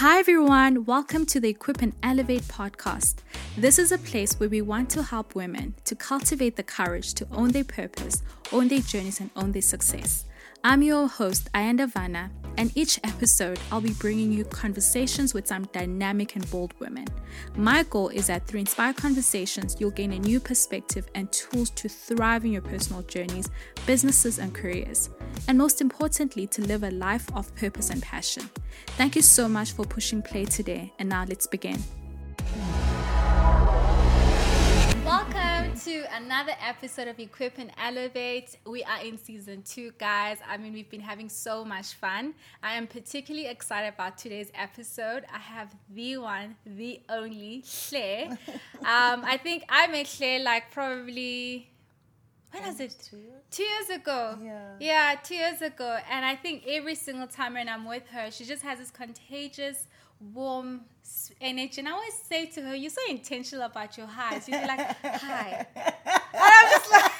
Hi, everyone. Welcome to the Equip and Elevate podcast. This is a place where we want to help women to cultivate the courage to own their purpose, own their journeys, and own their success. I'm your host, Ayanda Vanna, and each episode I'll be bringing you conversations with some dynamic and bold women. My goal is that through inspired conversations, you'll gain a new perspective and tools to thrive in your personal journeys, businesses, and careers. And most importantly, to live a life of purpose and passion. Thank you so much for pushing play today, and now let's begin. To another episode of Equip and Elevate. We are in season two, guys. I mean, we've been having so much fun. I am particularly excited about today's episode. I have the one, the only Hle. um, I think I met Hle like probably when was it? Two years? two years ago. Yeah. Yeah, two years ago. And I think every single time when I'm with her, she just has this contagious, warm energy. And I always say to her, You're so intentional about your hi. She'd be like, Hi. And I'm just like,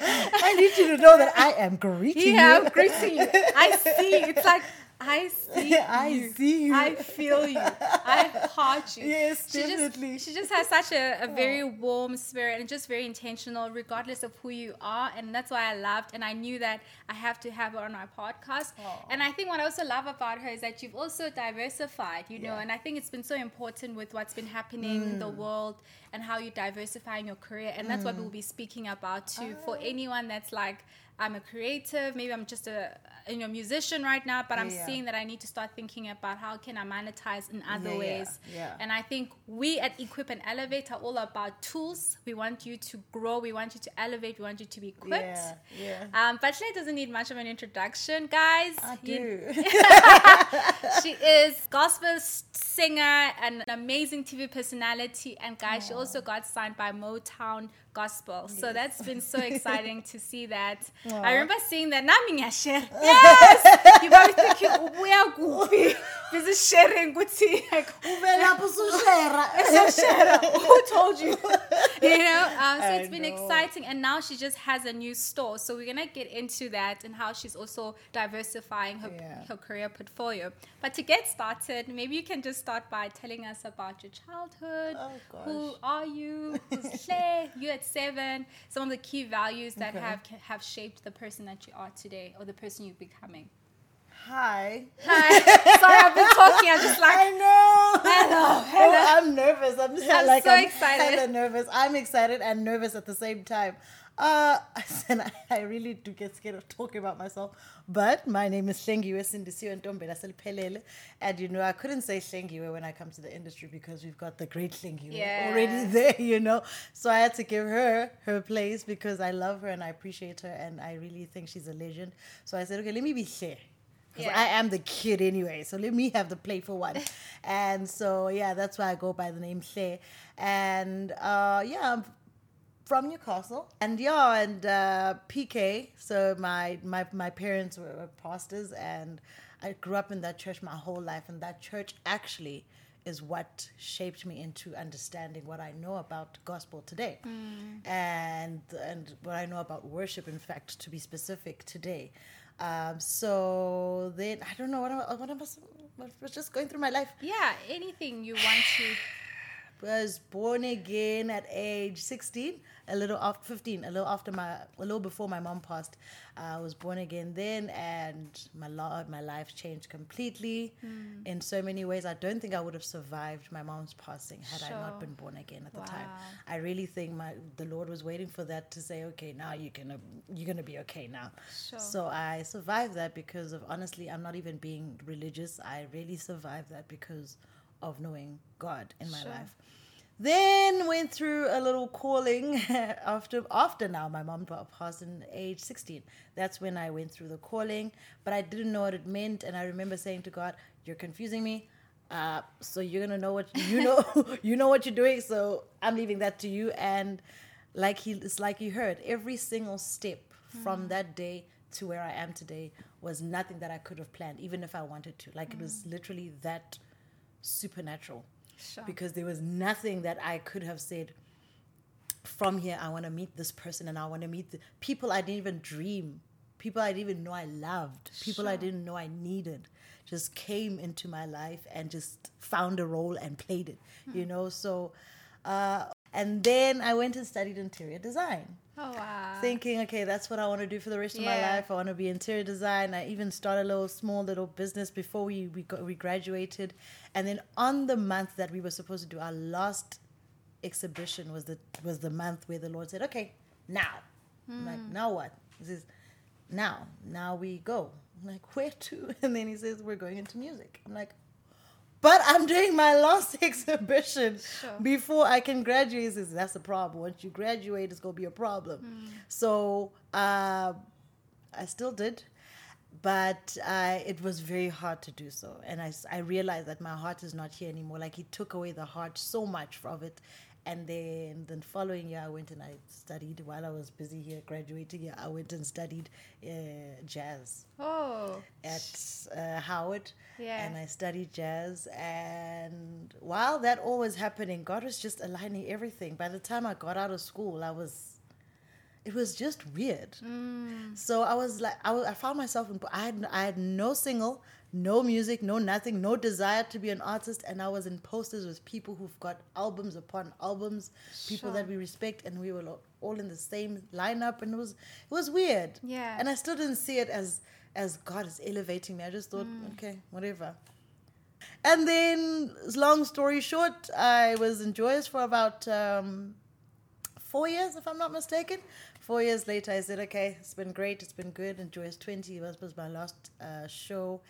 I need you to know that I am greeting Yeah, you. I'm greeting you. I see. It's like, I see. I you. see you. I feel you. I heart you. Yes, she definitely. Just, she just has such a, a very warm spirit and just very intentional, regardless of who you are. And that's why I loved. And I knew that I have to have her on my podcast. Aw. And I think what I also love about her is that you've also diversified, you know. Yeah. And I think it's been so important with what's been happening in the Mm. world and how you diversify in your career. And that's what we'll be speaking about too for Ah. anyone that's like, I'm a creative, maybe I'm just a you know musician right now, but I'm Yeah. seeing that I need to start thinking about how can I monetize in other Yeah, ways. yeah. And I think we at Equip and Elevate are all about tools. We want you to grow, we want you to elevate, we want you to be equipped. Yeah, yeah. Um, but Hle doesn't need much of an introduction, guys. I You- do. she is gospel singer and an amazing TV personality. And guys, she also got signed by Motown Gospel. So that's been so exciting to see that. I remember seeing that. Nami ngiyashare. Yes! You probably thinking, ubuya kuphi? Busy sharing ukuthi like, Uvela usushera. who told you? you know, um, so I it's been know. exciting, and now she just has a new store. So we're gonna get into that and how she's also diversifying her Yeah. her career portfolio. But to get started, maybe you can just start by telling us about your childhood. Oh, Who are you? Who's Hle? you at seven. Some of the key values that Okay. have have shaped the person that you are today, or the person you're becoming. Hi. Hi. Sorry, I've been talking. I'm just like. I know. Hello, oh, Hello. Oh, I'm nervous. I'm, just, I'm like so I'm excited. nervous. I'm excited and nervous at the same time. Uh, and I, I really do get scared of talking about myself. But my name is Hlengiwe Sindisiwe Ntombela. And you know, I couldn't say Hlengiwe when I come to the industry because we've got the great Hlengiwe already there, you know. So I had to give her her place because I love her and I appreciate her and I really think she's a legend. So I said, okay, let me be. Because Yeah. I am the kid anyway, so let me have the playful one. and so yeah, that's why I go by the name Hle. And uh, yeah, I'm from Newcastle. And yeah, and uh, PK. So my my my parents were, were pastors, and I grew up in that church my whole life. And that church actually is what shaped me into understanding what I know about gospel today, and and what I know about worship. In fact, to be specific, today. Um, so then I don't know what I, what I was, was just going through my life Yeah, anything you want to. Was born again at age 16 a little after 15 a little after my a little before my mom passed. I was born again then and my lord my life changed completely Hmm. in so many ways. I don't think i would have survived my mom's passing had i not been born again at the time. I really think my the lord was waiting for that to say okay now you're gonna you're gonna be okay now. Sure. so i survived that because of honestly i'm not even being religious. I really survived that because of knowing god in my Sure. life. Then went through a little calling after after now my mom pa- passed in age 16 that's when i went through the calling but i didn't know what it meant. And i remember saying to god you're confusing me uh, so you're gonna know what you know you know what you're doing so i'm leaving that to you. And like he it's like you heard every single step from that day to where i am today was nothing that i could have planned even if i wanted to. Like it was literally that supernatural Sure. because there was nothing that I could have said from here. I want to meet this person and I want to meet the people I didn't even dream people I didn't even know I loved, people I didn't know I needed, just came into my life and just found a role and played it, Hmm. you know. So, uh, and then I went and studied interior design Oh wow. thinking, okay, that's what I want to do for the rest of my life. I want to be interior design. I even started a little small little business before we we, got, we graduated, and then on the month that we were supposed to do our last exhibition was the was the month where the Lord said, okay, now, I'm like Hmm. now what? He says, now, now we go. I'm like where to? And then he says we're going into music. I'm like. But I'm doing my last exhibition Sure. before I can graduate. He says, That's a problem. Once you graduate, it's going to be a problem. So uh, I still did, but uh, it was very hard to do so. And I, I realized that my heart is not here anymore. Like he took away the heart so much of it. And then the following year, I went and I studied while I was busy here graduating. Here, I went and studied uh, jazz oh. at uh, Howard. Yeah. And I studied jazz. And while that all was happening, God was just aligning everything. By the time I got out of school, I was, it was just weird. Mm. So I was like, I, I found myself in, I had, I had no single, no music, no nothing, no desire to be an artist. And I was in posters with people who've got albums upon albums, people that we respect. And we were all in the same lineup. And it was, it was weird. Yeah. And I still didn't see it as, as God is elevating me. I just thought, Mm. okay, whatever. And then, long story short, I was in Joyous for about um, four years, if I'm not mistaken. Four years later, I said, okay, it's been great, it's been good. And Joyous 20 was, was my last uh, show.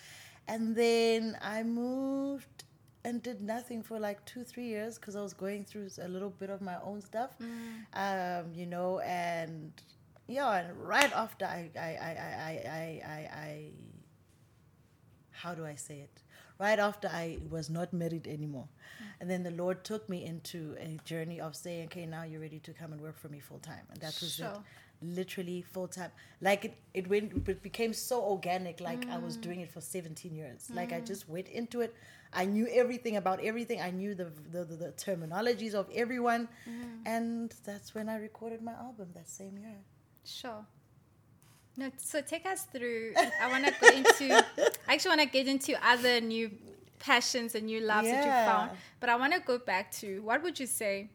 And then I moved and did nothing for like two, three years because I was going through a little bit of my own stuff, um, you know, and yeah, and right after I, I, I, I, I, I, I how do I say it? Right after I was not married anymore. And then the Lord took me into a journey of saying, okay, now you're ready to come and work for me full time. And that was it. Literally full time. Like it, it went, it became so organic, like I was mm. doing it for 17 years. Like I mm. just went into it. I knew everything about everything. I knew the, the, the, the terminologies of everyone. Mm. And that's when I recorded my album that same year. Sure. No, so take us through. I want to go into. I actually want to get into other new passions and new loves that you found. But I want to go back to what would you say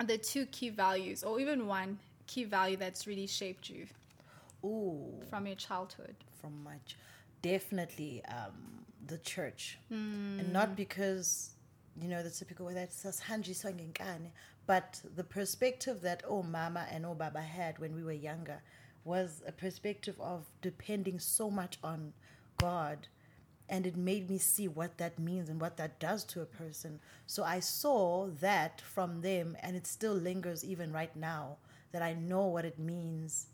are the two key values, or even one key value that's really shaped you Ooh. from your childhood? from much definitely um, the church Hmm. and not because you know the typical way that says hanji songenkane but the perspective that oh mama and oh baba had when we were younger was a perspective of depending so much on god and it made me see what that means and what that does to a person so i saw that from them and it still lingers even right now that i know what it means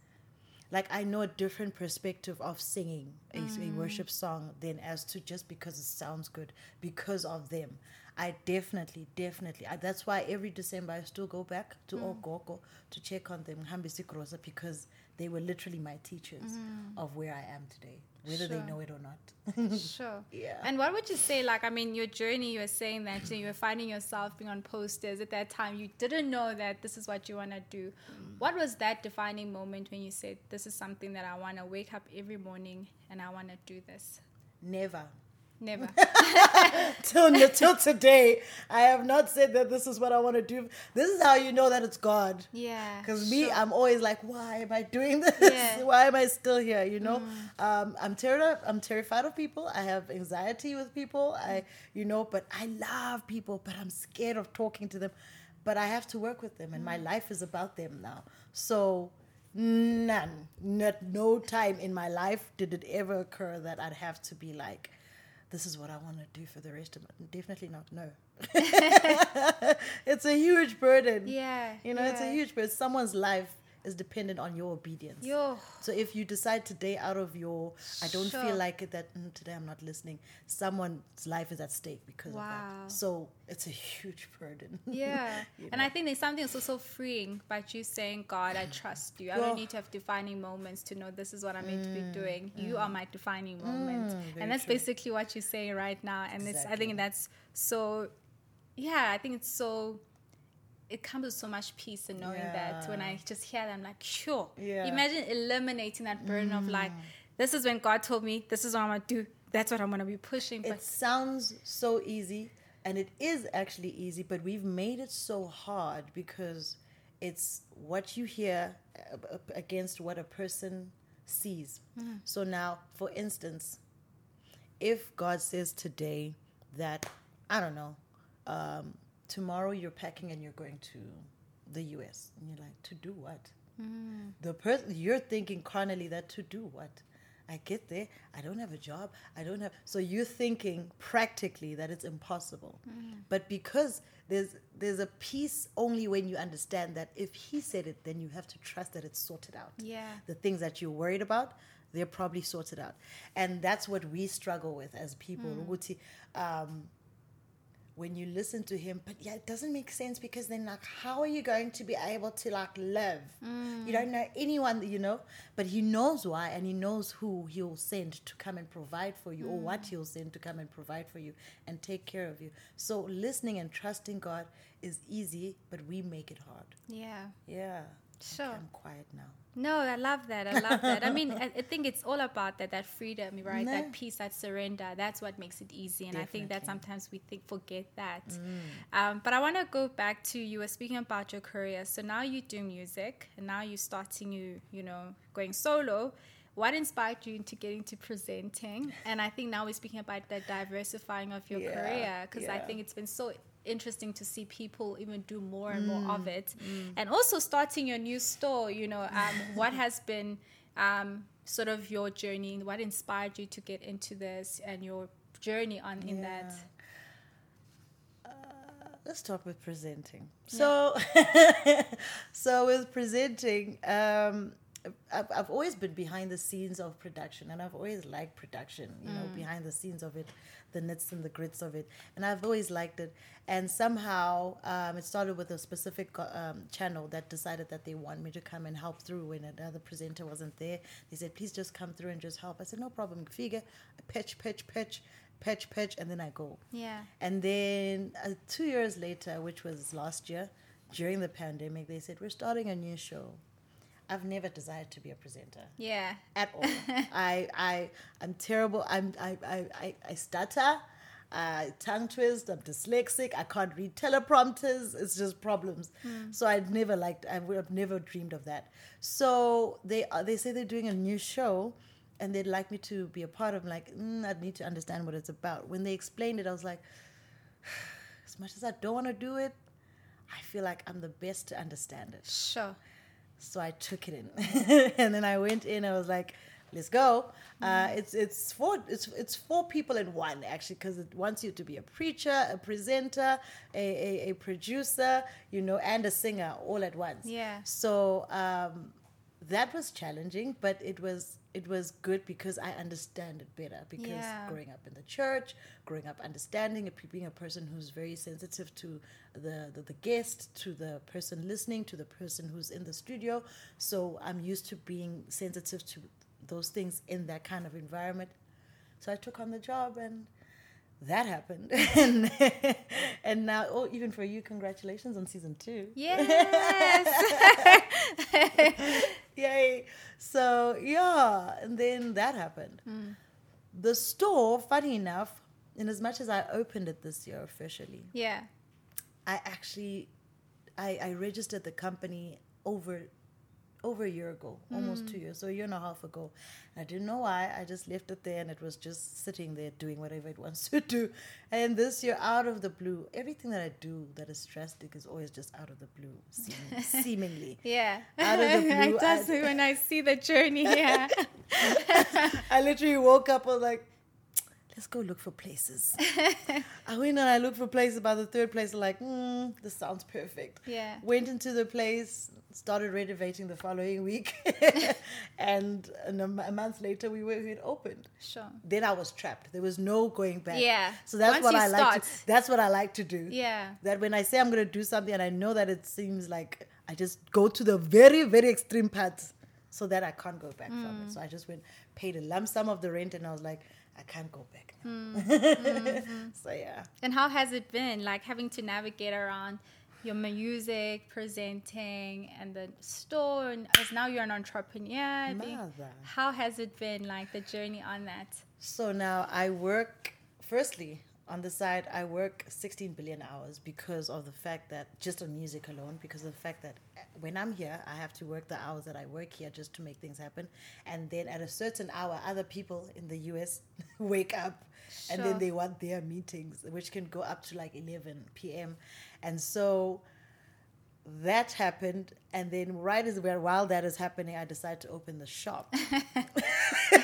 like I know a different perspective of singing a, a mm. worship song than as to just because it sounds good because of them. I definitely, definitely. I, that's why every December I still go back to mm. Ogogo to check on them, Hambisi Krosa, because they were literally my teachers mm. of where I am today, whether Sure. they know it or not. Sure. Yeah. And what would you say, like, I mean, your journey, you were saying that you, know, you were finding yourself being on posters at that time. You didn't know that this is what you want to do. Mm. What was that defining moment when you said, this is something that I want to wake up every morning and I want to do this? Never. Never. till, till today, I have not said that this is what I want to do. This is how you know that it's God. yeah. Because me, sure. I'm always like, why am I doing this? Yeah. Why am I still here? You know, um, I'm terrified. I'm terrified of people. I have anxiety with people. I, you know, but I love people, but I'm scared of talking to them. But I have to work with them, and my life is about them now. So none, not no time in my life did it ever occur that I'd have to be like, this is what I want to do for the rest of my Definitely not. No. it's a huge burden. Yeah. You know, it's a huge burden. Someone's life is dependent on your obedience. Yo. So if you decide today out of your, I don't Sure. feel like it that mm, today I'm not listening, someone's life is at stake because of that. So it's a huge burden. Yeah. You And know? I think there's something also so freeing about you saying, God, I trust you. I Well- don't need to have defining moments to know this is what I'm meant to be doing. You are my defining moment. Mm, and that's true. basically what you're saying right now. And it's I think that's so yeah, I think it's so it comes with so much peace in knowing that when I just hear that, I'm like, sure. Yeah. Imagine eliminating that burden of like, this is when God told me, this is what I'm gonna do. That's what I'm gonna be pushing. But It sounds so easy, and it is actually easy, but we've made it so hard because it's what you hear uh, uh, against what a person sees. So now, for instance, if God says today that, I don't know, um, tomorrow you're packing and you're going to the US, and you're like, to do what? Mm. The person you're thinking carnally that to do what? I get there, I don't have a job, I don't have. So you're thinking practically that it's impossible, mm. but because there's there's a peace only when you understand that if he said it, then you have to trust that it's sorted out yeah. the things that you're worried about they're probably sorted out and that's what we struggle with as people mm. ukuthi, um, when you listen to him but yeah it doesn't make sense because then like how are you going to be able to like live? You don't know anyone that you know? But he knows why and he knows who he'll send to come and provide for you or what mm. he'll send to come and provide for you and take care of you. So listening and trusting god is easy but we make it hard. Yeah. yeah. Sure. i'm quiet now No, I love that. I love that. I mean, I, I think it's all about that that freedom, right? No. That peace, that surrender. That's what makes it easy. And I think that sometimes we think forget that. Um, but I want to go back to you were speaking about your career. So now you do music, and now you're starting you you know going solo. What inspired you into getting to presenting? And I think now we're speaking about the diversifying of your Yeah, career because I think it's been so interesting to see people even do more and more Mm, of it and also starting your new store you know um, what has been um, sort of your journey what inspired you to get into this and your journey on in that? Let's talk with presenting. So, so with presenting, um, I've, I've always been behind the scenes of production, and I've always liked production. You know, behind the scenes of it, the nits and the grits of it, and I've always liked it. And somehow, um, it started with a specific um, channel that decided that they want me to come and help through when another presenter wasn't there. They said, "Please just come through and just help." I said, "No problem." Figure, pitch, pitch, pitch, pitch, pitch, and then I go. yeah And then uh, two years later, which was last year, during the pandemic, they said, We're starting a new show. I've never desired to be a presenter yeah at all. I, I, I'm terrible. I'm, I, I, I, I stutter. I tongue twist. I'm dyslexic. I can't read teleprompters. It's just problems. So I'd never liked. I would have never dreamed of that. So they uh, they say they're doing a new show, and they'd like me to be a part of. it. Like mm, I'd need to understand what it's about. When they explained it, I was like, as much as I don't want to do it, I feel like I'm the best to understand it. sure So I took it in, and then I went in. I was like, "Let's go." Uh, it's it's four it's it's four people in one actually because it wants you to be a preacher, a presenter, a, a, a producer, you know, and a singer all at once. Yeah. So um, that was challenging, but it was it was good because I understand it better because Yeah. growing up in the church, growing up understanding, being a person who's very sensitive to the, the, the guest, to the person listening, to the person who's in the studio. So I'm used to being sensitive to those things in that kind of environment. So I took on the job and that happened. and, and now, oh, even for you, congratulations on season two. yes Yay. So, yeah, and then that happened. Hmm. The store, funny enough, in as much as I opened it this year officially, yeah I actually I, I registered the company over over a year ago, almost two years, so a year and a half ago. I didn't know why. I just left it there and it was just sitting there doing whatever it wants to do. And this year, out of the blue, everything that I do that is drastic is always just out of the blue, seeming, seemingly. yeah Out of the blue, it does I- when i see the journey yeah I literally woke up, I was like, let's go look for places. I went and I looked for places. By the third place, I'm like, mm, this sounds perfect. Yeah. Went into the place, started renovating the following week. and and a, m- a month later, we were we had opened. sure Then I was trapped. There was no going back. Yeah. So that's Once what I like. To, that's what I like to do. yeah That when I say I'm going to do something and I know that it seems like I just go to the very, very extreme parts so that I can't go back from Mm. it. So I just went, paid a lump sum of the rent and I was like, I can't go back now. Mm. so yeah. And how has it been like having to navigate around, your music, presenting, and the store, and as now you're an entrepreneur. Mother. How has it been, like the journey on that? So now I work, firstly, on the side, I work 16 billion hours because of the fact that, just on music alone, because of the fact that uh, when I'm here, I have to work the hours that I work here just to make things happen. And then at a certain hour, other people in the US wake up and then they want their meetings, which can go up to like 11 p.m. And so that happened. And then, right as well, while that is happening, I decided to open the shop.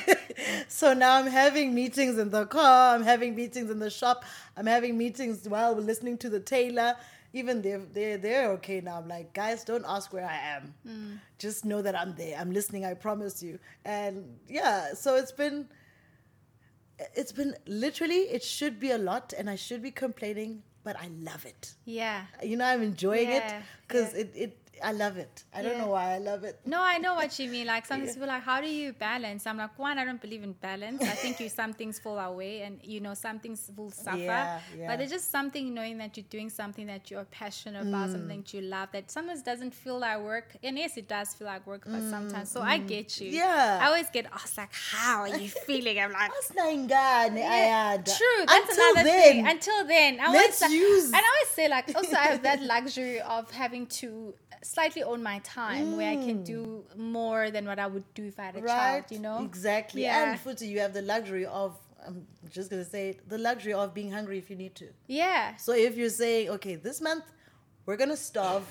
so now I'm having meetings in the car, I'm having meetings in the shop, I'm having meetings while we're listening to the tailor. Even they're, they're, they're okay now. I'm like, guys, don't ask where I am. Hmm. Just know that I'm there. I'm listening, I promise you. And yeah, so it's been, it's been literally, it should be a lot and I should be complaining, but I love it. Yeah. You know, I'm enjoying it because yeah. it, it, I love it. I don't know why I love it. No, I know what you mean. Like sometimes people are like, how do you balance? I'm like, one, I don't believe in balance. I think you some things fall away, and you know some things will suffer. Yeah, yeah. But it's just something knowing that you're doing something that you're passionate about, Mm. something that you love. That sometimes doesn't feel like work, and yes, it does feel like work, but sometimes. So I get you. Mm, Yeah. I always get asked like, how are you feeling? I'm like. Yeah, true. That's Until another then, thing. Until then, I let's always, use- And I always say, like, also I have that luxury of having to slightly on my time, where I can do more than what I would do if I had a Mm. right? child. You know, Exactly. Yeah. And Futi, you have the luxury of, I'm just going to say it, the luxury of being hungry if you need to. Yeah, So if you're saying, okay, this month we're going to starve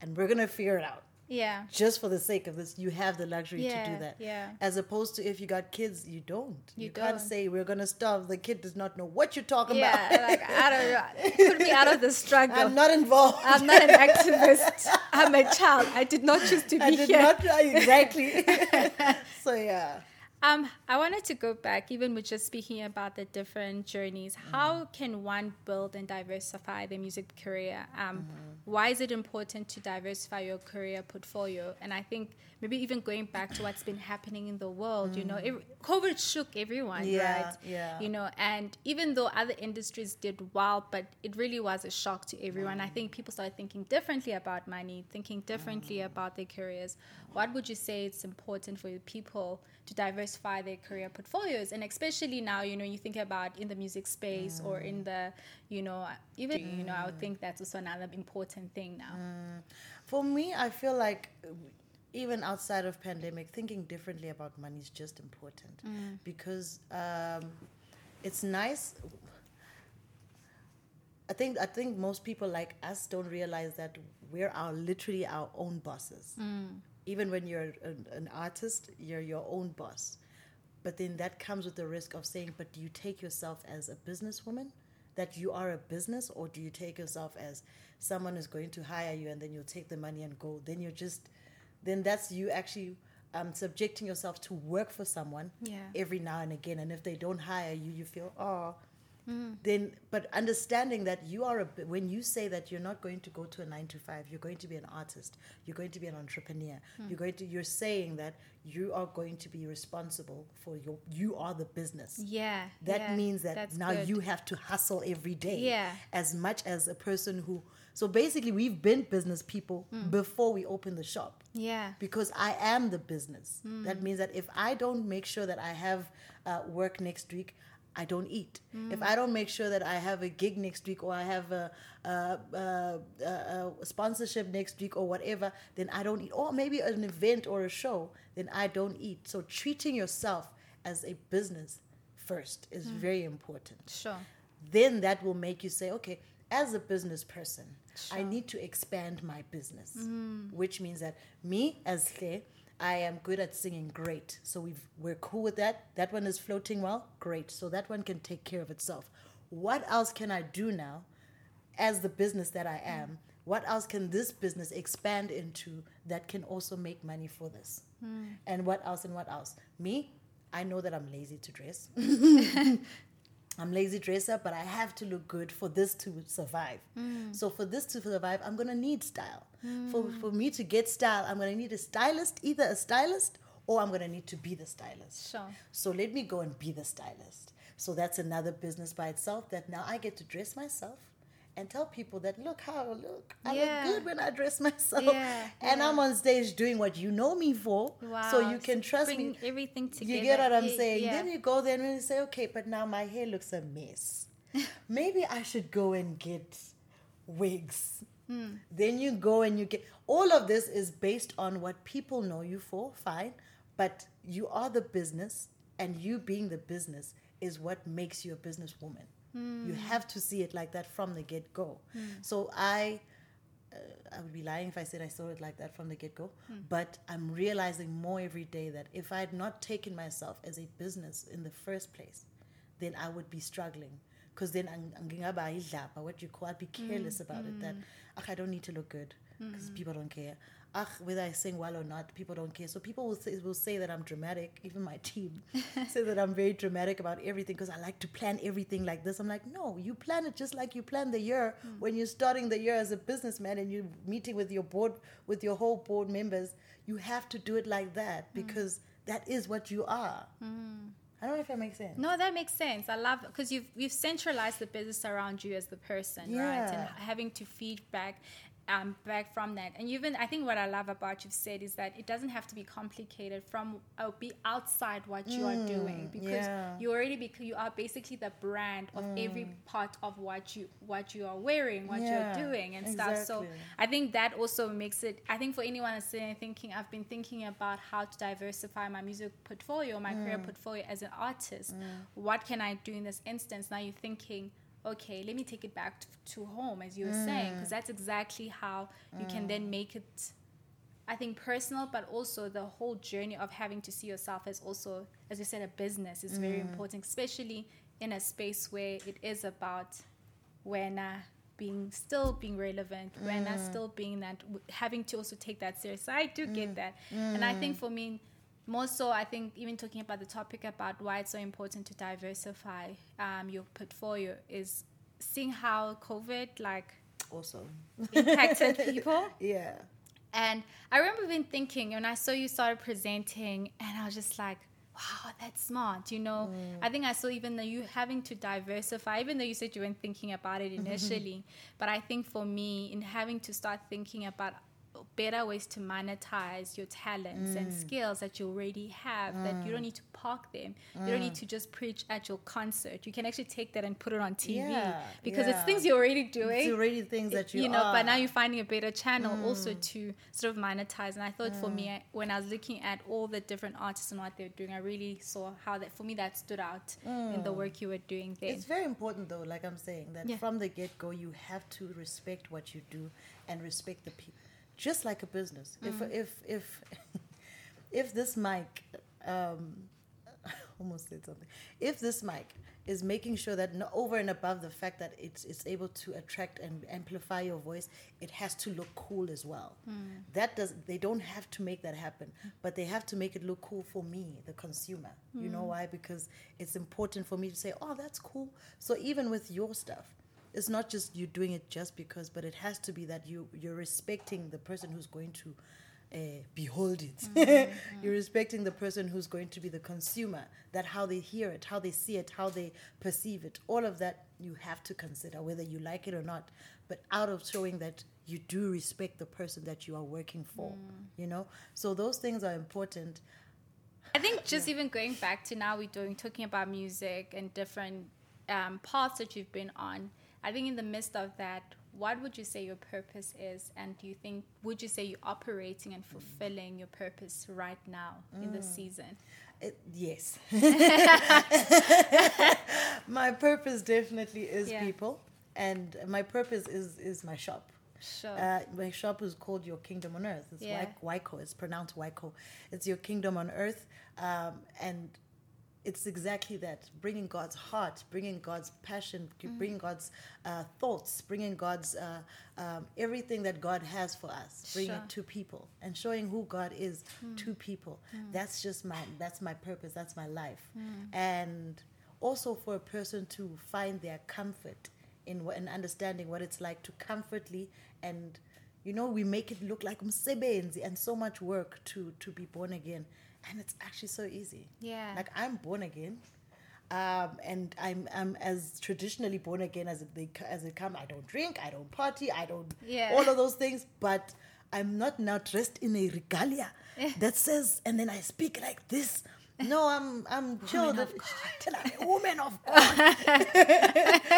and we're going to figure it out. Yeah, Just for the sake of this, you have the luxury to do that. yeah. As opposed to if you got kids, you don't. You can't don't. say we're gonna starve. The kid does not know what you're talking yeah. about. like I don't know. Put me out of the struggle. I'm not involved. I'm not an activist. I'm a child. I did not choose to be I did here. not uh, exactly. so yeah. Um, I wanted to go back, even with just speaking about the different journeys. How can one build and diversify their music career? Um, Why is it important to diversify your career portfolio? And I think maybe even going back to what's been happening in the world, you know, it, COVID shook everyone, Yeah, right? yeah. You know, and even though other industries did well, but it really was a shock to everyone. I mm. think people started thinking differently about money, thinking differently mm. about their careers. What would you say it's important for people to diversify their career portfolios? And especially now, you know, you think about in the music space or in mm. the, you know, even, you know, I would think that's also another important thing now. For me, I feel like even outside of pandemic, thinking differently about money is just important because um, it's nice. I think I think most people like us don't realize that we're our literally our own bosses. Even when you're an, an artist, you're your own boss. But then that comes with the risk of saying, but do you take yourself as a businesswoman? That you are a business, or do you take yourself as someone is going to hire you and then you'll take the money and go? Then you're just, then that's you actually um, subjecting yourself to work for someone Yeah. every now and again. And if they don't hire you, you feel, oh, then but understanding that you are a, when you say that you're not going to go to a 9 to 5 you're going to be an artist you're going to be an entrepreneur you're going to you're saying that you are going to be responsible for your you are the business Yeah. that yeah, means that now good. you have to hustle every day Yeah. as much as a person who so basically we've been business people Mm. before we opened the shop Yeah. because I am the business. Mm. That means that if I don't make sure that I have uh, work next week, I don't eat. Mm. If I don't make sure that I have a gig next week or I have a, a, a, a, sponsorship next week or whatever, then I don't eat. Or maybe an event or a show, then I don't eat. So treating yourself as a business first is Mm. very important Sure. then that will make you say, okay, as a business person, Sure. Mm. need to expand my business, which means that me as Hle, I am good at singing great. So we've, we're cool with that. That one is floating well, great. So that one can take care of itself. What else can I do now as the business that I am? What else can this business expand into that can also make money for this? And what else and what else? Me, I know that I'm lazy to dress. I'm lazy dresser, but I have to look good for this to survive. Mm. So for this to survive, I'm gonna need style. For for me to get style, I'm gonna need a stylist, either a stylist or I'm gonna need to be the stylist. Sure. So let me go and be the stylist. So that's another business by itself that now I get to dress myself and tell people that look how I look I Yeah. look good when I dress myself, Yeah, and yeah. I'm on stage doing what you know me for, so you can trust bring me. everything together. You get what I'm Yeah, saying? Then you go there and you say, okay, but now my hair looks a mess. Maybe I should go and get wigs. Hmm. Then you go and you get all of this is based on what people know you for, fine. But you are the business, and you being the business is what makes you a businesswoman. You Hmm. have to see it like that from the get go. So I uh, I would be lying if I said I saw it like that from the get go. But I'm realizing more every day that if I had not taken myself as a business in the first place, then I would be struggling. Because then ang- ang- ngingaba idlapa, what you call, I'd be careless about it. That mm. "Ach, I don't need to look good because mm. people don't care. Ach, whether I sing well or not, people don't care. So people will say, will say that I'm dramatic. Even my team say that I'm very dramatic about everything because I like to plan everything like this. I'm like, no, you plan it just like you plan the year mm. when you're starting the year as a businessman and you're meeting with your board, with your whole board members. You have to do it like that because that is what you are. I don't know if that makes sense. No, that makes sense. I love because you've you've centralized the business around you as the person, right? And having to feed back, um, back from that. And even I think what I love about you've said is that it doesn't have to be complicated from uh, be outside what you are doing because Mm, yeah. you already bec- you are basically the brand of every part of what you what you are wearing, what Yeah, you're doing, and stuff. So. I think that also makes it. I think for anyone that's sitting thinking, I've been thinking about how to diversify my music portfolio, my Mm. career portfolio as an artist. What can I do in this instance? Now you're thinking, okay, let me take it back to, to home, as you were saying, Mm. because that's exactly how you can then make it. I think personal, but also the whole journey of having to see yourself as also, as you said, a business is very Mm. important, especially in a space where it is about when uh, being still being relevant, when uh, still being that having to also take that serious. I do get that, and I think for me, more so, I think even talking about the topic about why it's so important to diversify um, your portfolio is seeing how COVID like Also, impacted people. yeah. And I remember even thinking when I saw you started presenting, and I was just like, wow, that's smart. You know, I think I saw even though you having to diversify, even though you said you weren't thinking about it initially, but I think for me, in having to start thinking about better ways to monetize your talents and mm. skills that you already have that you don't mm. need to park them you don't need to just preach at your concert you can actually take that and put it on tv Yeah, because it's things you're already doing It's already things that you, know, are. but now you're finding a better channel also mm. to sort of monetize. And I thought for me, I- when I was looking at all the different artists and what they're doing, I really saw how that for me that stood out in the work you were doing there. It's very important, though, like I'm saying, that Yeah. from the get go, you have to respect what you do and respect the people, just like a business. If mm. if if if this mic, um, almost said something. If this mic is making sure that no, over and above the fact that it's it's able to attract and amplify your voice, it has to look cool as well. Mm. That does they don't have to make that happen, but they have to make it look cool for me, the consumer. You know mm. why? Because it's important for me to say, "Oh, that's cool." So even with your stuff, it's not just you doing it just because, but it has to be that you you're respecting the person who's going to uh, behold it. you're respecting the person who's going to be the consumer. That how they hear it, how they see it, how they perceive it. All of that you have to consider whether you like it or not. But out of showing that you do respect the person that you are working for, you know. So those things are important. I think just even going back to now we're doing talking about music and different um, paths that you've been on. I think in the midst of that, what would you say your purpose is, and do you think would you say you're operating and fulfilling your purpose right now in this season? It, yes. my purpose definitely is Yeah. people, and my purpose is is my shop. Sure. Uh, my shop is called Your Kingdom on Earth. It's Yeah. Waiko. It's pronounced Waiko. It's Your Kingdom on Earth, um, and it's exactly that: bringing God's heart, bringing God's passion, bringing God's uh, thoughts, bringing God's uh, um, everything that God has for us, bringing Sure. it to people, and showing who God is to people. That's just my that's my purpose. That's my life, and also for a person to find their comfort in in understanding what it's like to comfortably and you know we make it look like umsebenzi and so much work to to be born again and it's actually so easy Yeah. like i'm born again Um, and I'm I'm as traditionally born again as it they, as it come. I don't drink, I don't party, I don't Yeah. all of those things. But I'm not now dressed in a regalia that says, and then I speak like this. No, I'm I'm chill. of I'm a woman of God.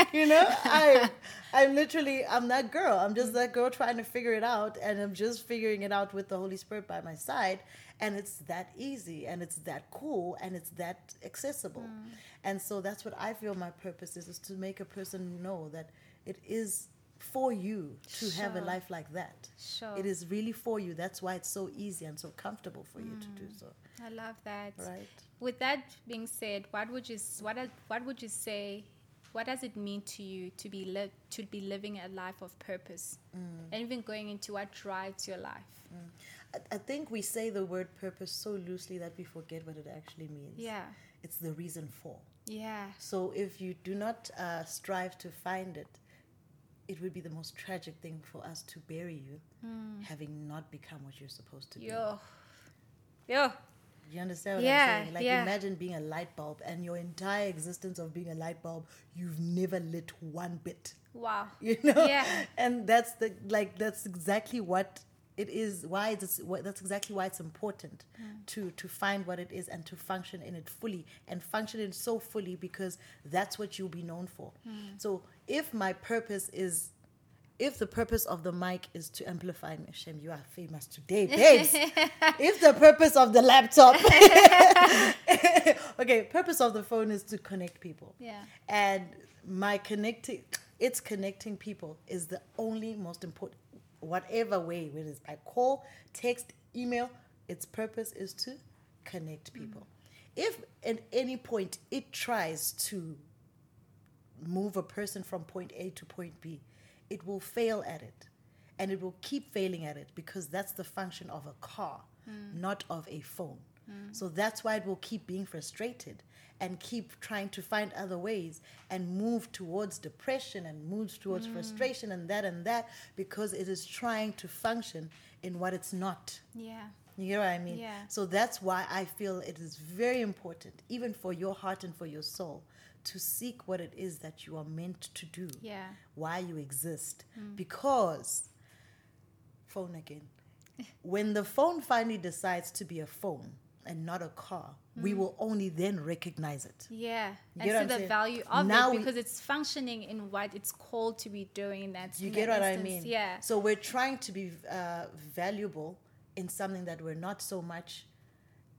you know, I I'm literally I'm that girl. I'm just that girl trying to figure it out, and I'm just figuring it out with the Holy Spirit by my side. And it's that easy, and it's that cool, and it's that accessible. Mm. And so that's what I feel my purpose is: is to make a person know that it is for you to have a life like that. Sure. It is really for you. That's why it's so easy and so comfortable for you to do mm. so. I love that. Right. With that being said, what would you what what would you say? What does it mean to you to be li- to be living a life of purpose, Mm. and even going into what drives your life? I, I think we say the word purpose so loosely that we forget what it actually means. Yeah, It's the reason for. yeah, So if you do not uh, strive to find it, it would be the most tragic thing for us to bury you, having not become what you're supposed to be. yo, yo, You understand what Yeah, I'm saying? Like yeah. imagine being a light bulb and your entire existence of being a light bulb, you've never lit one bit. wow, You know? Yeah. And that's the like that's exactly what it is why it's that's exactly why it's important mm. to to find what it is and to function in it fully and function in so fully because that's what you'll be known for. Mm. So if my purpose is if the purpose of the mic is to amplify me, Shem, you are famous today, babes. if the purpose of the laptop, okay, purpose of the phone is to connect people. Yeah. And my connecting, it's connecting people is the only most important, whatever way, whether it's by call, text, email, its purpose is to connect mm. people. If at any point it tries to move a person from point A to point B, it will fail at it. And it will keep failing at it because that's the function of a car, hmm. not of a phone. Hmm. So that's why it will keep being frustrated and keep trying to find other ways and move towards depression and moves towards hmm. frustration and that and that because it is trying to function in what it's not. yeah, You know what I mean? Yeah. So that's why I feel it is very important, even for your heart and for your soul, to seek what it is that you are meant to do, yeah, why you exist. Because, phone again, when the phone finally decides to be a phone and not a car, we will only then recognize it. yeah, You and see the saying? value of Now it we- because it's functioning in what it's called to be doing. in That You get that what I mean? Yeah, So we're trying to be uh, valuable in something that we're not so much,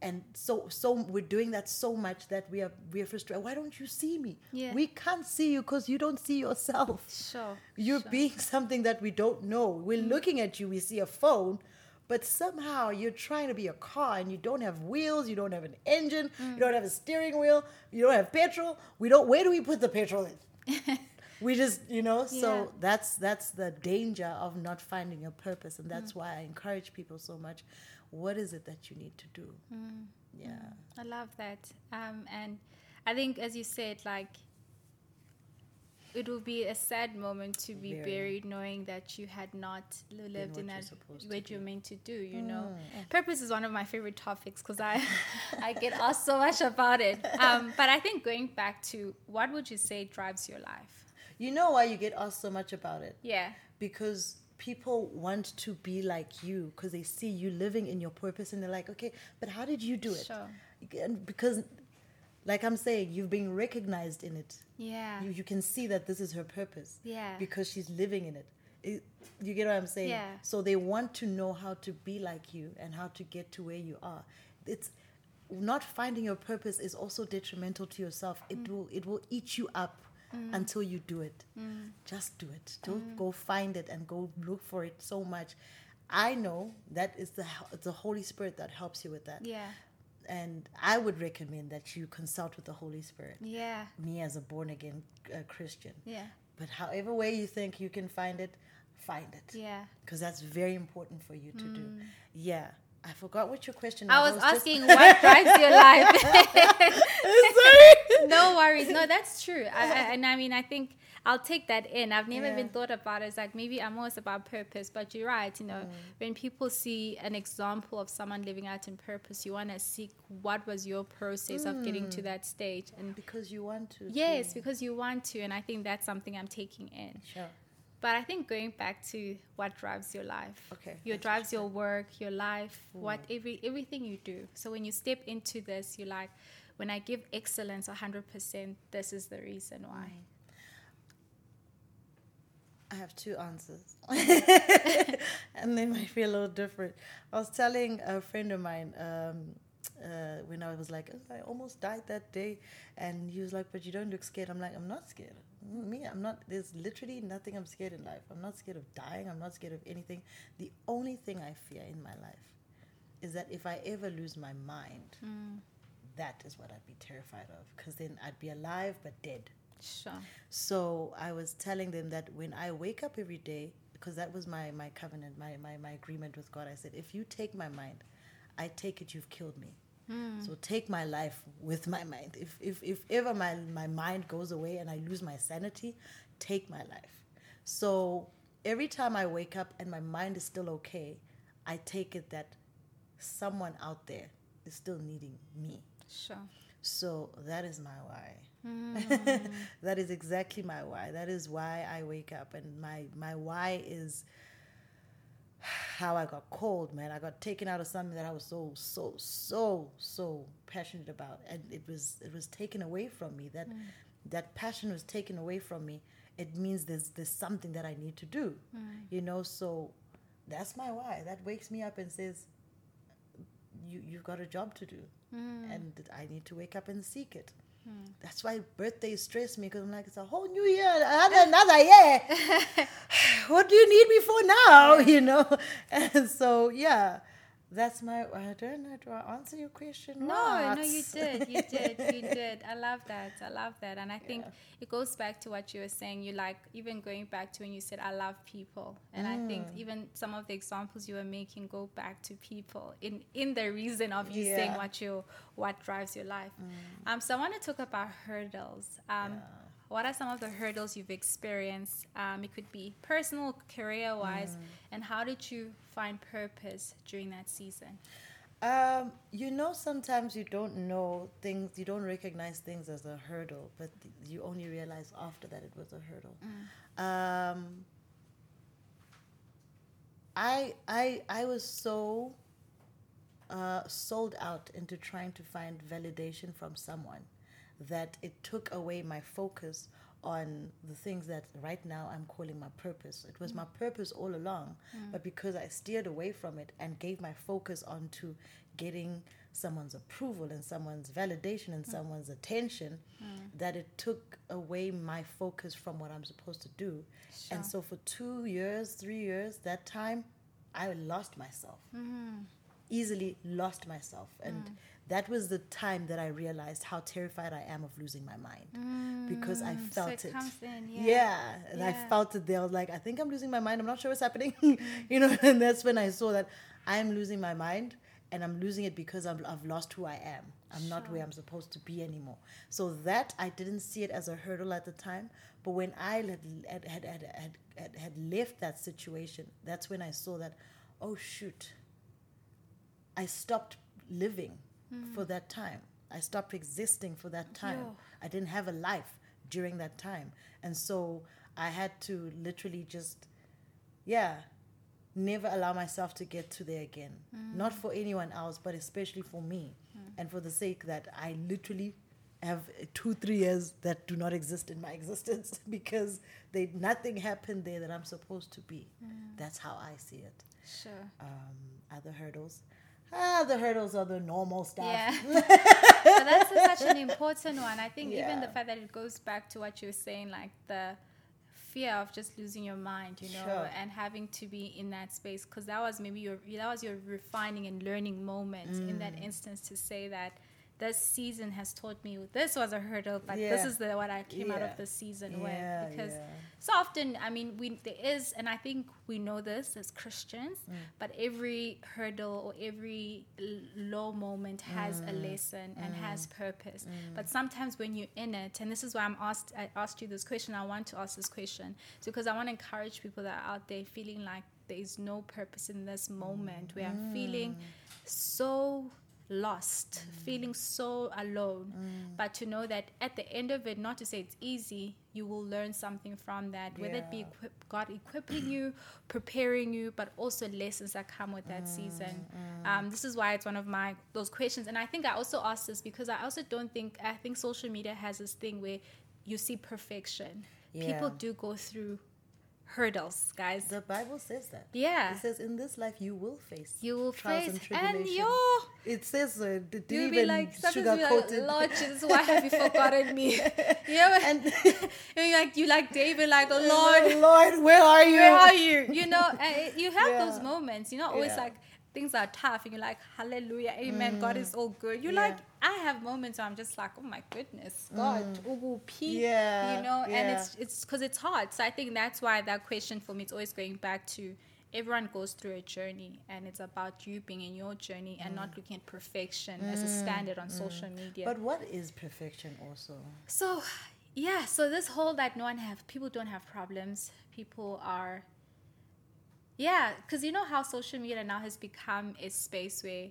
and so so we're doing that so much that we are we are frustrated. Why don't you see me? Yeah. We can't see you because you don't see yourself. sure. You're sure. being something that we don't know. We're mm. looking at you. We see a phone. But somehow you're trying to be a car and you don't have wheels, you don't have an engine, mm. you don't have a steering wheel, you don't have petrol. We don't where do we put the petrol in? we just you know so Yeah. that's that's the danger of not finding a purpose and that's mm. why i encourage people so much what is it that you need to do yeah I love that. Um, and I think, as you said, like it will be a sad moment to be Very. buried knowing that you had not li- lived in that to what you're meant to do. You know, purpose is one of my favorite topics because I I get asked so much about it. Um, but I think going back to what would you say drives your life? you know why you get asked so much about it Yeah, because people want to be like you because they see you living in your purpose and they're like okay but how did you do it Sure. and because like i'm saying you've been recognized in it yeah, you, you can see that this is her purpose Yeah. because she's living in it. it you get what i'm saying Yeah. so they want to know how to be like you and how to get to where you are it's not finding your purpose is also detrimental to yourself it Mm. will it will eat you up until you do it Mm. just do it don't go find it and go look for it so much i know that is the it's the holy spirit that helps you with that yeah, and i would recommend that you consult with the holy spirit yeah, me as a born again uh, Christian. yeah, But however way you think you can find it, find it. yeah. Because that's very important for you to do. Yeah. I forgot what your question was. I was. I was just- asking what drives your life. Sorry. no worries. No, that's true. I, I, and I mean, I think I'll take that in. I've never Yeah. even thought about it. It's like maybe I'm always about purpose, but you're right. You know, mm. when people see an example of someone living out in purpose, you want to seek what was your process of getting to mm. that stage. And Because you want to. yes, because you want to. And I think that's something I'm taking in. Sure. But I think going back to what drives your life. Okay, Your drives your work, your life, what every everything you do. So when you step into this, you're like, when I give excellence hundred percent, this is the reason why. I have two answers. and they might be a little different. I was telling a friend of mine um, uh, when I was like, "Oh, I almost died that day. And he was like, but you don't look scared. I'm like, I'm not scared. Me, I'm not, there's literally nothing I'm scared in life. I'm not scared of dying. I'm not scared of anything. The only thing I fear in my life is that if I ever lose my mind, that is what I'd be terrified of. Because then I'd be alive but dead. Sure. So I was telling them that when I wake up every day, because that was my, my covenant, my, my, my agreement with God, I said, if you take my mind, I take it you've killed me. So take my life with my mind. If, if, if ever my, my mind goes away and I lose my sanity, take my life. So every time I wake up and my mind is still okay, I take it that someone out there is still needing me. Sure. So that is my why. Mm. that is exactly my why. That is why I wake up, and my my why is how I got cold, man. I got taken out of something that I was so so so so passionate about, and it was it was taken away from me. That mm. that passion was taken away from me. It means there's there's something that I need to do, mm. you know. So that's my why. That wakes me up and says, you you've got a job to do, mm. and I need to wake up and seek it. That's why birthdays stress me because I'm like, it's a whole new year, another, another year. what do you need me for now? You know, and so yeah, that's my. I don't know. Do I answer your question? No, What? no, you did, you did, you did. I love that. I love that, and I think it goes back to what you were saying. You like even going back to when you said, "I love people," and I think Mm. even some of the examples you were making go back to people in in the reason of you saying Yeah. Mm. what you what drives your life. Um, so I want to talk about hurdles. Um, What are some of the hurdles you've experienced? Um, it could be personal, career wise, Mm. and how did you find purpose during that season? Um, you know, sometimes you don't know things, you don't recognize things as a hurdle, but you only realize after that it was a hurdle. Um, I, I, I was so uh, sold out into trying to find validation from someone that it took away my focus on the things that right now I'm calling my purpose. It was my mm. purpose all along, mm. but because I steered away from it and gave my focus onto getting someone's approval and someone's validation and mm. someone's attention, that it took away my focus from what I'm supposed to do. And so for two years, three years, that time, I lost myself. Mm-hmm. Easily lost myself. And that was the time that i realized how terrified i am of losing my mind. Because i Mm, so felt it it, comes in, yeah, yeah. and i felt it. There i was like i think i'm losing my mind. I'm not sure what's happening. You know and that's when i saw that i'm losing my mind and i'm losing it because I'm, i've lost who i am. I'm not where i'm supposed to be anymore. So that i didn't see it as a hurdle at the time but when i had, had, had, had, had, had left that situation that's when i saw that oh shoot. I stopped living for that time. I stopped existing for that time. Yo. I didn't have a life during that time. And so I had to literally just, yeah, never allow myself to get to there again. Mm. Not for anyone else, but especially for me. Mm. And for the sake that I literally have two, three years that do not exist in my existence because they nothing happened there that I'm supposed to be. Mm. That's how I see it Sure. um, other hurdles. Ah, the hurdles are the normal stuff. Yeah. but that's a- such an important one. I think even the fact that it goes back to what you were saying, like the fear of just losing your mind, you know, Sure. and having to be in that space because that was maybe your that was your refining and learning moment in that Mm. instance to say that this season has taught me this was a hurdle, but this is the what I came out of this season Yeah, with. Because yeah. so often, I mean, we there is, and I think we know this as Christians, Mm. but every hurdle or every low moment has Mm. a lesson and has purpose. But sometimes when you're in it, and this is why I'm asked, I asked you this question. I want to ask this question because I want to encourage people that are out there feeling like there is no purpose in this moment where I'm feeling so lost, mm. feeling so alone. Mm. But to know that at the end of it, not to say it's easy, you will learn something from that, whether it be Yeah. equip, God equipping you, preparing you, but also lessons that come with that mm, season. Um, this is why it's one of my those questions, and I think I also asked this because I also don't think I think social media has this thing where you see perfection. People do go through hurdles, guys. The Bible says that. yeah, It says in this life you will face you will trials face and and tribulation. yo. It says uh, d- did You'll be like, sometimes you'll be sugarcoat like. Lord Jesus, why have you forgotten me? yeah, And and you're like you like David, like oh, Lord, Lord, where are you? where are you? You know, and you have those moments. You're not always Yeah. like things are tough, and you're like, Hallelujah, Amen. God is all good. You're Mm. Yeah. like, I have moments where I'm just like, oh my goodness, God, ugu pi, Mm. Yeah, you know, and it's it's because it's hard. So I think that's why that question for me is always going back to. Everyone goes through a journey, and it's about you being in your journey and not looking at perfection as a standard on social media. Mm. But what is perfection also? So, yeah, so this whole that no one have people don't have problems. People are, yeah, because you know how social media now has become a space where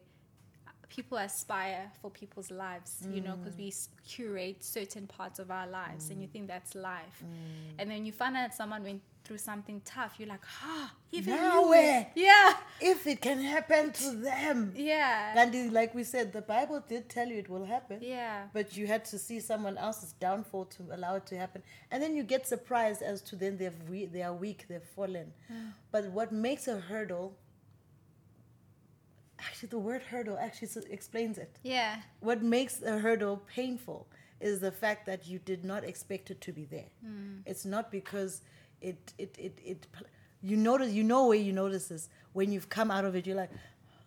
people aspire for people's lives, you know, because mm. we curate certain parts of our lives and you mm. think that's life. Mm. And then you find out someone went through something tough, you're like, ah, even Now you. Yeah, If it can happen to them. yeah, And like we said, the Bible did tell you it will happen. yeah. But you had to see someone else's downfall to allow it to happen, and then you get surprised as to then they've we- they are weak, they've fallen. But what makes a hurdle? Actually, the word hurdle actually explains it. Yeah, What makes a hurdle painful is the fact that you did not expect it to be there. It's not because it it it it you notice you know where you notice this when you've come out of it. You're like,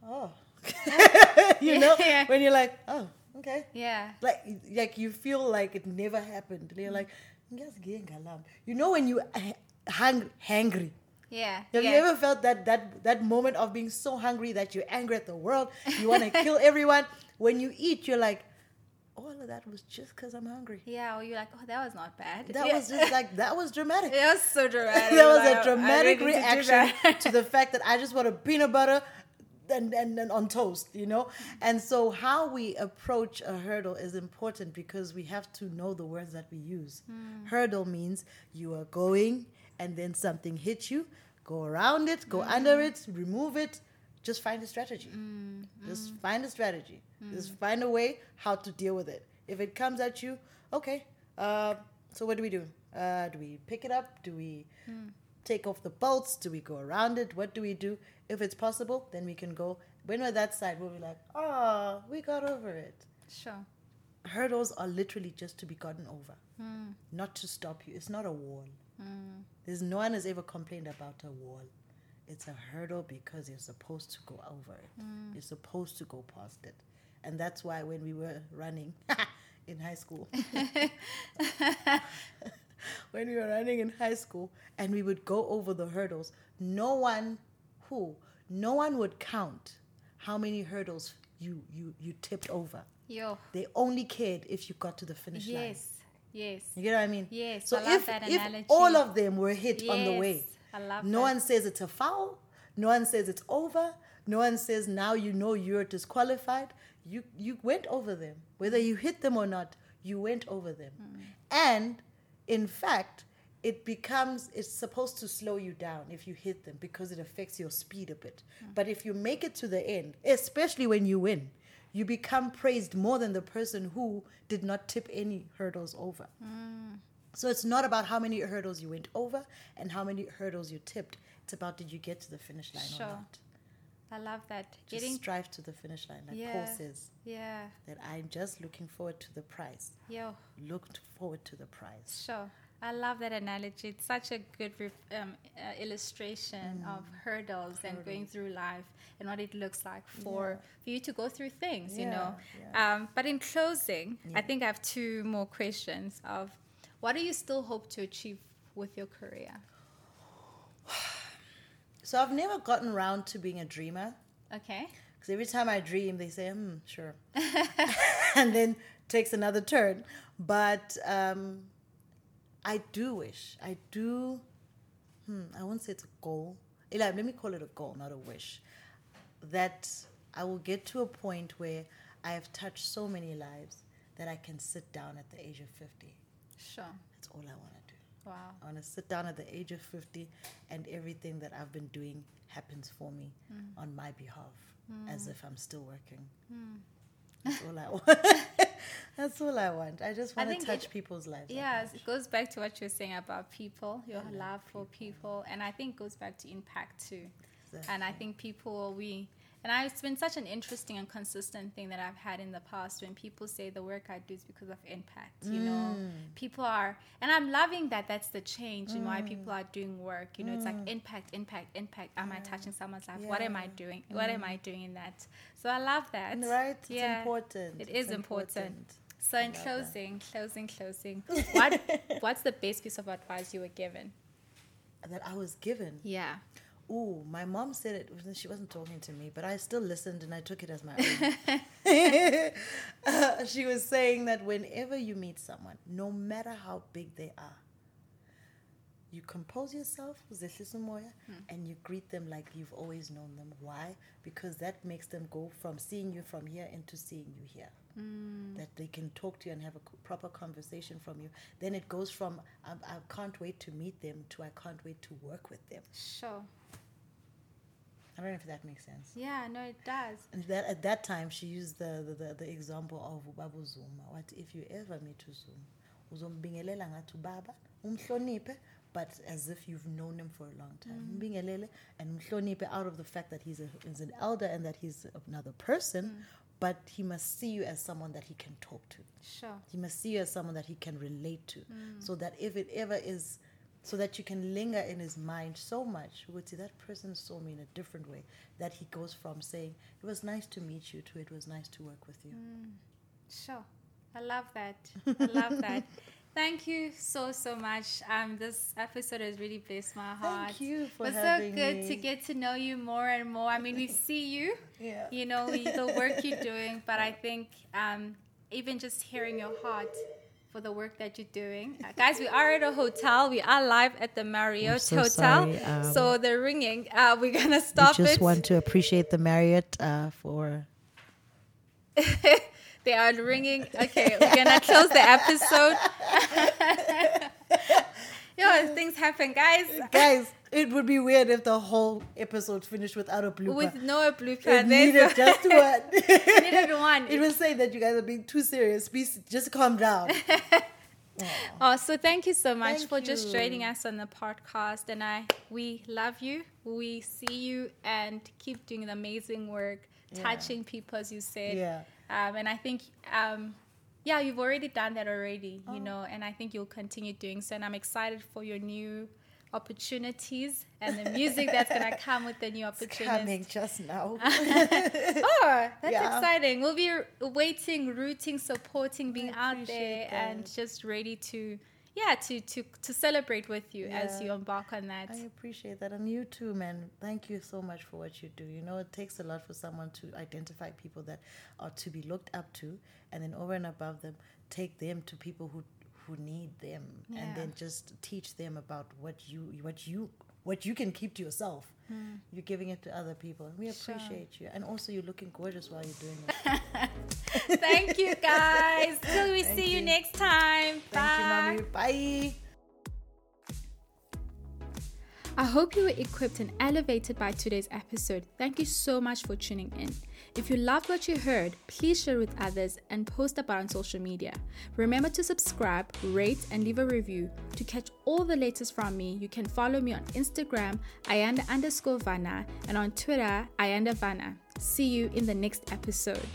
oh, you know, Yeah. when you're like, oh, okay, yeah, like like you feel like it never happened. You're like, you know when you hung hangry. yeah. Have yeah. you ever felt that that that moment of being so hungry that you're angry at the world, you want to kill everyone? When you eat, you're like, all of that was just because I'm hungry. Yeah, or you're like, oh, that was not bad. That Yeah. was just like that was dramatic. It was so dramatic. That was Like, a dramatic need to reaction to the fact that I just want a peanut butter and, and, and on toast, you know? And so how we approach a hurdle is important because we have to know the words that we use. Hmm. Hurdle means you are going and then something hits you, go around it, go Hmm. under it, remove it. Just find a strategy. Hmm. Just find a strategy. Just find a way how to deal with it. If it comes at you, okay. Uh, so what do we do? Uh, do we pick it up? Do we take off the bolts? Do we go around it? What do we do? If it's possible, then we can go. When we're that side, we'll be like, oh, we got over it. Sure. Hurdles are literally just to be gotten over, not to stop you. It's not a wall. There's no one has ever complained about a wall. It's a hurdle because you're supposed to go over it. Mm. You're supposed to go past it. And that's why when we were running in high school, when we were running in high school and we would go over the hurdles, no one who, no one would count how many hurdles you you you tipped over. Yo. They only cared if you got to the finish line. Yes. Yes. You get what I mean? Yes, So I if, if all of them were hit on the way, Yes, I love no that. one says it's a foul. No one says it's over. No one says now you know you're disqualified. You you went over them, whether you hit them or not. You went over them, Hmm. and in fact, it becomes it's supposed to slow you down if you hit them because it affects your speed a bit. Hmm. But if you make it to the end, especially when you win, you become praised more than the person who did not tip any hurdles over. So it's not about how many hurdles you went over and how many hurdles you tipped. It's about did you get to the finish line Sure. or not. I love that. Just Getting strive to the finish line, like Yeah. Paul says. yeah. That I'm just looking forward to the prize. Yeah. Looked forward to the prize. Sure. I love that analogy. It's such a good um, uh, illustration mm. of hurdles Hurdle. and going through life and what it looks like for, yeah. for you to go through things, yeah, you know. Um, but in closing, I think I have two more questions of what do you still hope to achieve with your career? So I've never gotten around to being a dreamer. Okay. Because every time I dream, they say, hmm, sure. and then takes another turn. But um, I do wish, I do, hmm, I won't say it's a goal. Eli, let me call it a goal, not a wish. That I will get to a point where I have touched so many lives that I can sit down at the age of 50. Sure. That's all I want to do. Wow. I want to sit down at the age of 50 and everything that I've been doing happens for me mm. on my behalf mm. as if I'm still working. Mm. That's all I want. That's all I want. I just want I to touch it, people's lives. Yeah, it goes back to what you're saying about people, your love for people. And I think goes back to impact too. Exactly. And I think people, we, and I, it's been such an interesting and consistent thing that I've had in the past when people say the work I do is because of impact. You mm. know, people are, and I'm loving that that's the change mm. in why people are doing work. You know, mm. it's like mm. impact, impact, impact. Am. I touching someone's life? Yeah. What am I doing? What am I mm. doing in that? So I love that. Right? It's yeah. important. It is important. important. So in closing, that. closing, closing, what what's the best piece of advice you were given? That I was given. Yeah. Ooh, my mom said it. She wasn't talking to me, but I still listened and I took it as my own. uh, she was saying that whenever you meet someone, no matter how big they are, you compose yourself, hmm. and you greet them like you've always known them. Why? Because that makes them go from seeing you from here into seeing you here. Mm. That they can talk to you and have a proper conversation from you. Then it goes from I, I can't wait to meet them to I can't wait to work with them. Sure. I don't know if that makes sense. Yeah, no, it does. And that at that time, she used the the, the, the example of Babu Zuma. What if you ever meet Zuma? uzombingelela ngathi ubaba umhloniphe but as if you've known him for a long time mm. and umhloniphe out of the fact that he's, a, he's an elder and that he's another person mm. but he must see you as someone that he can talk to sure he must see you as someone that he can relate to mm. so that if it ever is so that you can linger in his mind so much would see that person saw me in a different way that he goes from saying it was nice to meet you to it was nice to work with you mm. sure i love that i love that Thank you so so much. Um, this episode has really blessed my heart. Thank you for It's so good me. to get to know you more and more. I mean, we see you, yeah. you know, the work you're doing, but I think um, even just hearing your heart for the work that you're doing. Uh, guys, we are at a hotel. We are live at the Marriott so Hotel. Um, so they're ringing. Uh, we're going to stop we just it. want to appreciate the Marriott uh, for. they are ringing. Okay, we're going to close the episode. Yo, things happen, guys. Guys, it would be weird if the whole episode finished without a blooper. With no blooper. It needed just one. needed one. It was saying that you guys are being too serious. Please just calm down. oh, so thank you so much thank for you. just joining us on the podcast. And I, we love you. We see you and keep doing the amazing work, yeah. touching people, as you said. Yeah. Um, and I think um, yeah, you've already done that already, you oh. know, and I think you'll continue doing so. And I'm excited for your new opportunities and the music that's gonna come with the new opportunities. It's coming just now. oh, that's yeah. exciting. We'll be waiting, rooting, supporting, being out there, that. and just ready to yeah to to to celebrate with you yeah. as you embark on that i appreciate that and you too man thank you so much for what you do you know it takes a lot for someone to identify people that are to be looked up to and then over and above them take them to people who who need them yeah. and then just teach them about what you what you what you can keep to yourself mm. you're giving it to other people and we appreciate sure. you and also you're looking gorgeous while you're doing it Thank you, guys. Till we Thank see you. you. next time. Thank Bye. you, mommy. Bye. I hope you were equipped and elevated by today's episode. Thank you so much for tuning in. If you loved what you heard, please share with others and post about on social media. Remember to subscribe, rate, and leave a review. To catch all the latest from me, you can follow me on Instagram, Ayanda underscore Vana, and on Twitter, Ayanda Vana. See you in the next episode.